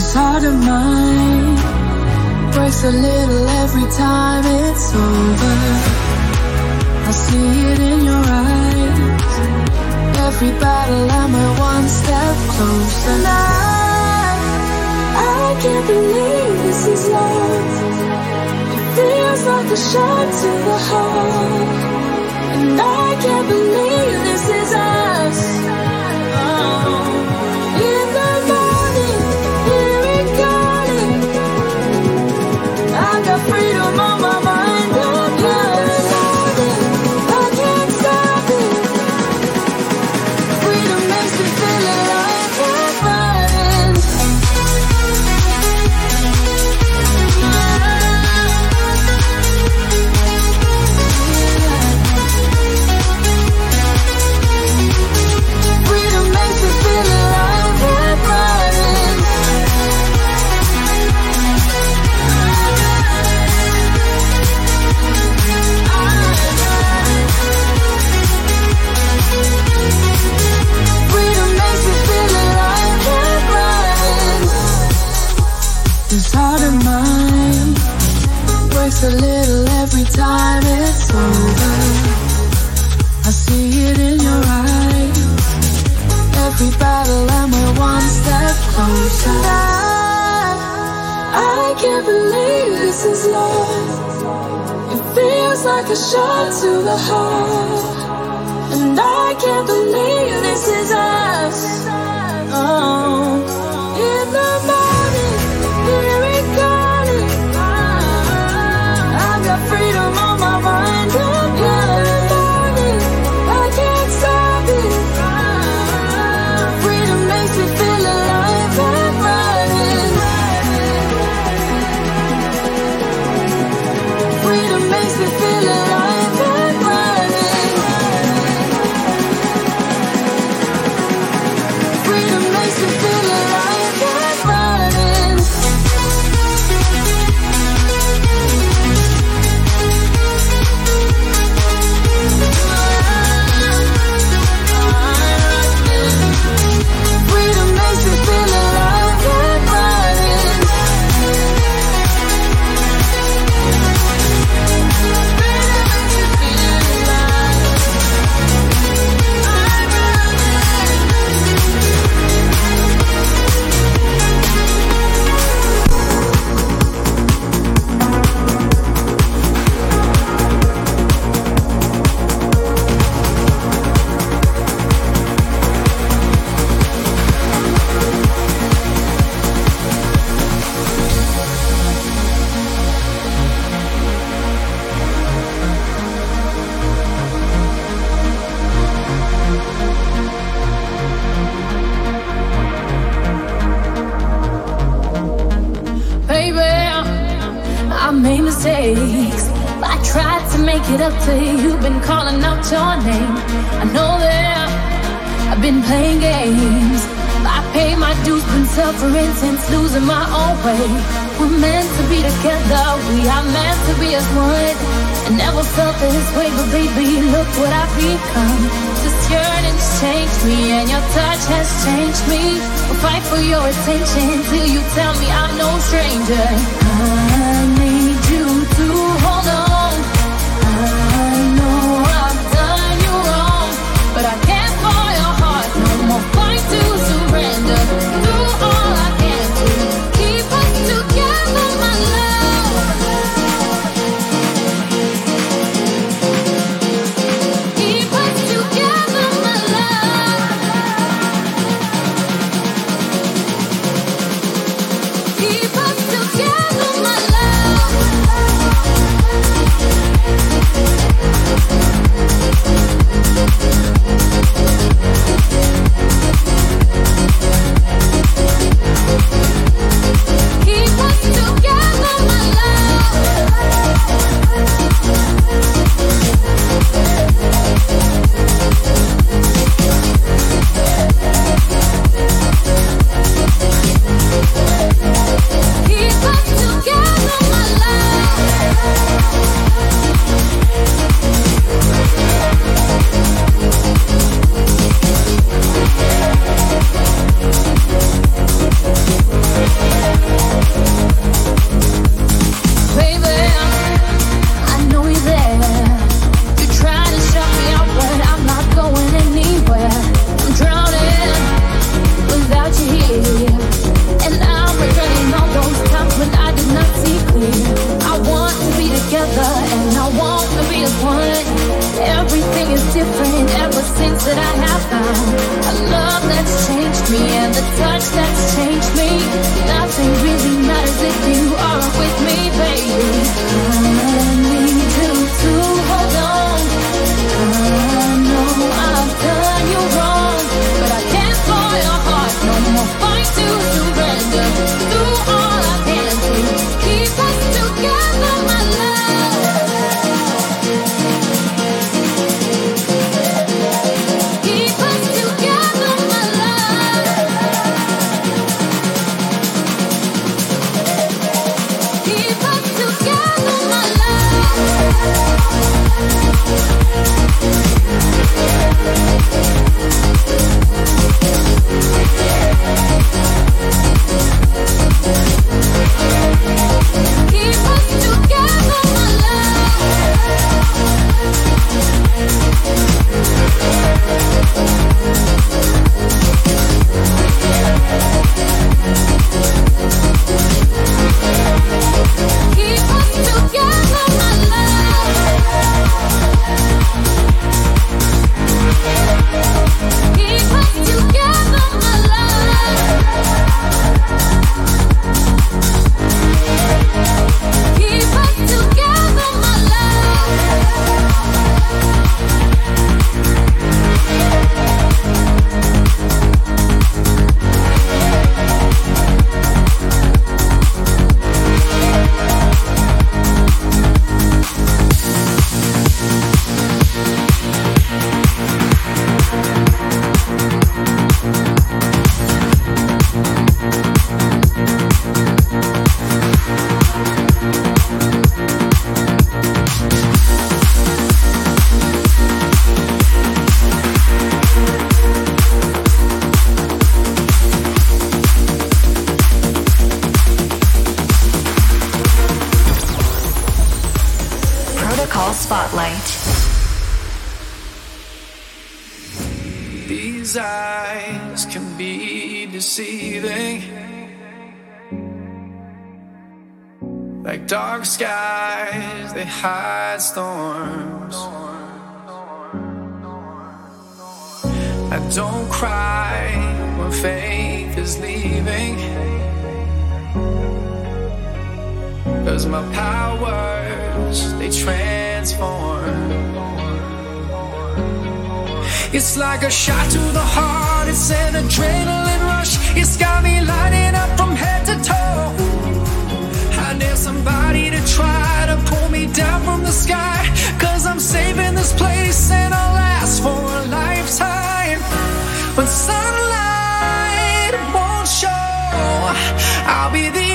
This heart of mine breaks a little every time it's over. I see it in your eyes. Every battle, I'm a one step closer. And I, I can't believe this is love. It feels like a shot to the heart, and I can't believe. this is love. It feels like a shot to the heart. And I can't believe this is us. and your touch has changed me. I'll fight for your attention till you tell me I'm no stranger. that I have found, a love that's changed me and the touch that's changed me. Like dark skies, they hide storms. I don't cry when faith is leaving. Cause my powers, they transform. It's like a shot to the heart, it's an adrenaline rush. It's got me lighting up from head to toe. Somebody to try to pull me down from the sky. Cause I'm saving this place and I'll last for a lifetime. When sunlight won't show, I'll be the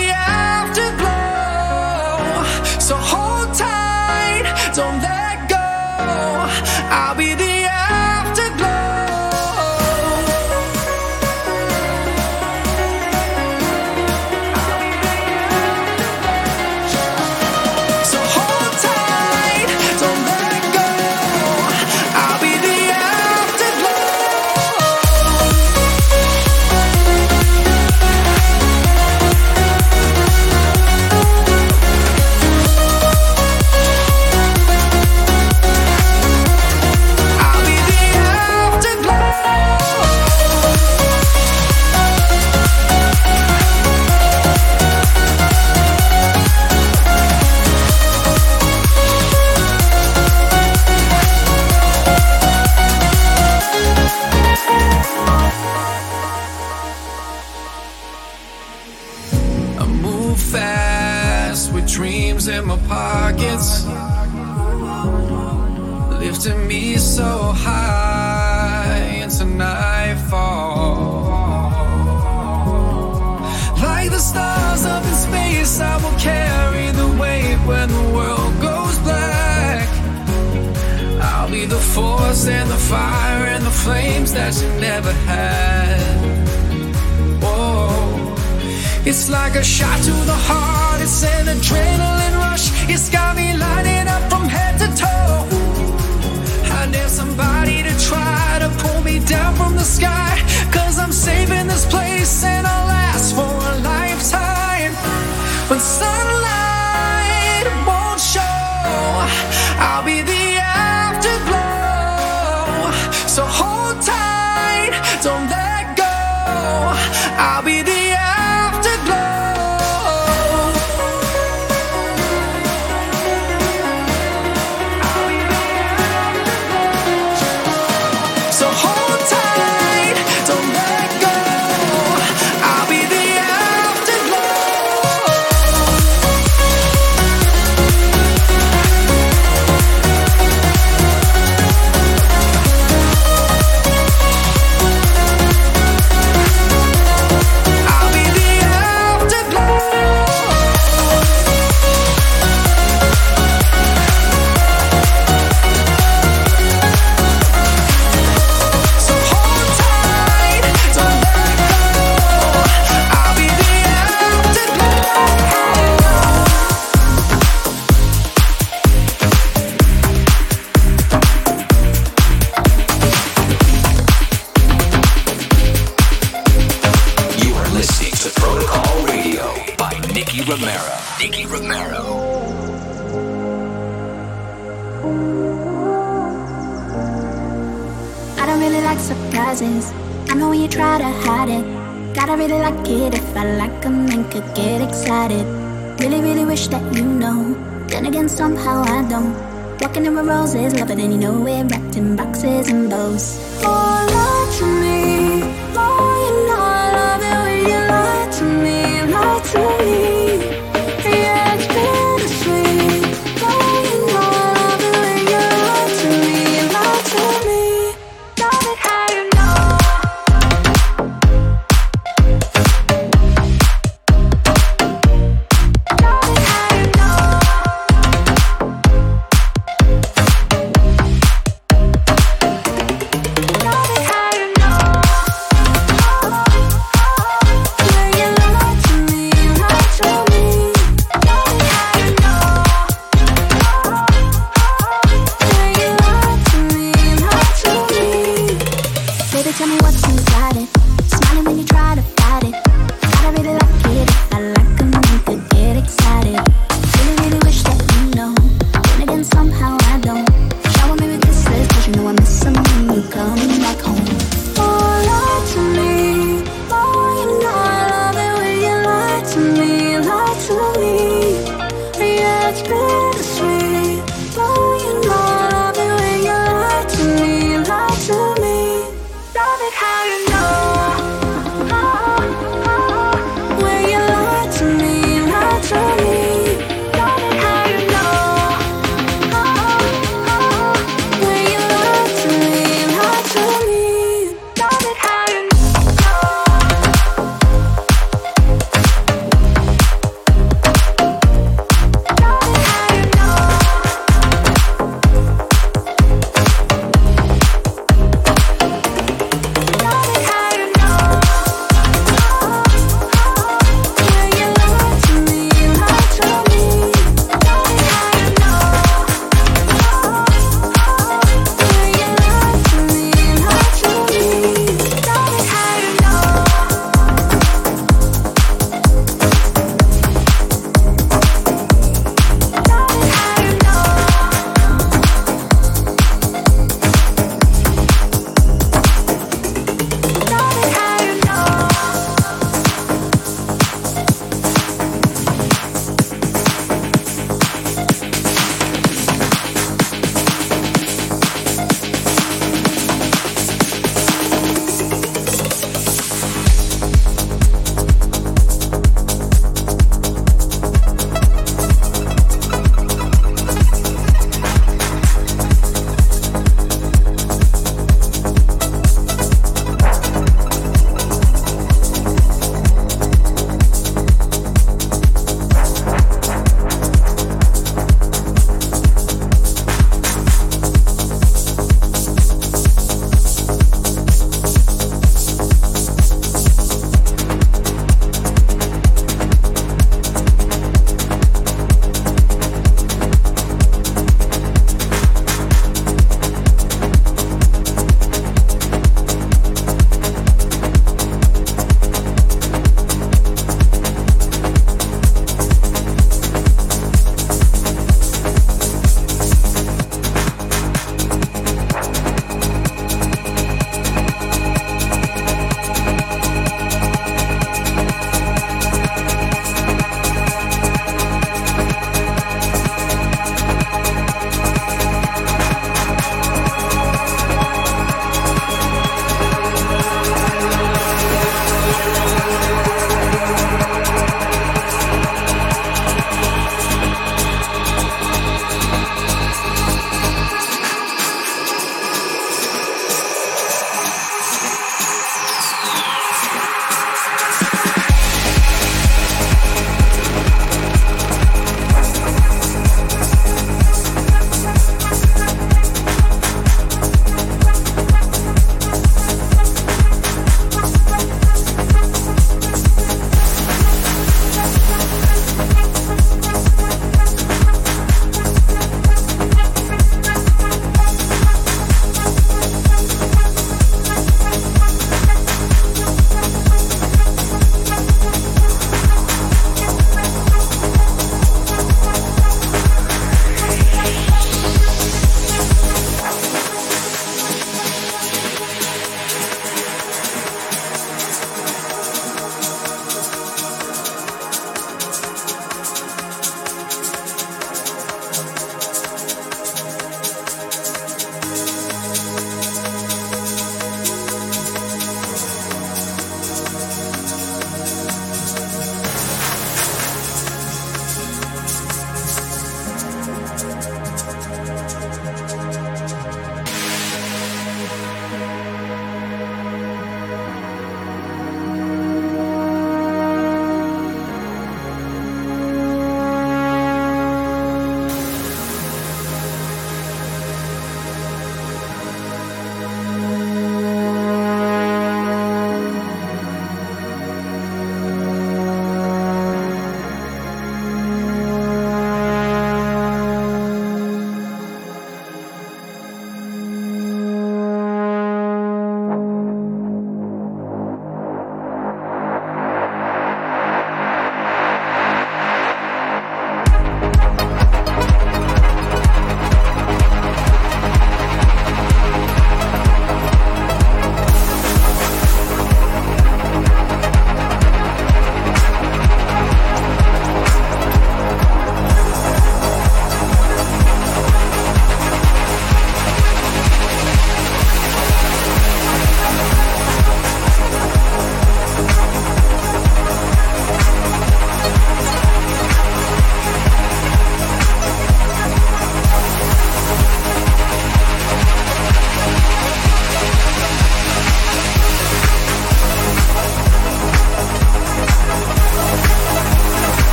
but then you know we're wrapped in boxes and bows.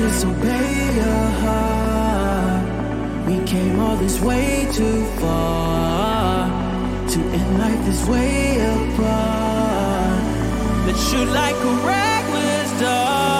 disobey your heart. We came all this way too far to end life this way apart. That shoot like a reckless dog.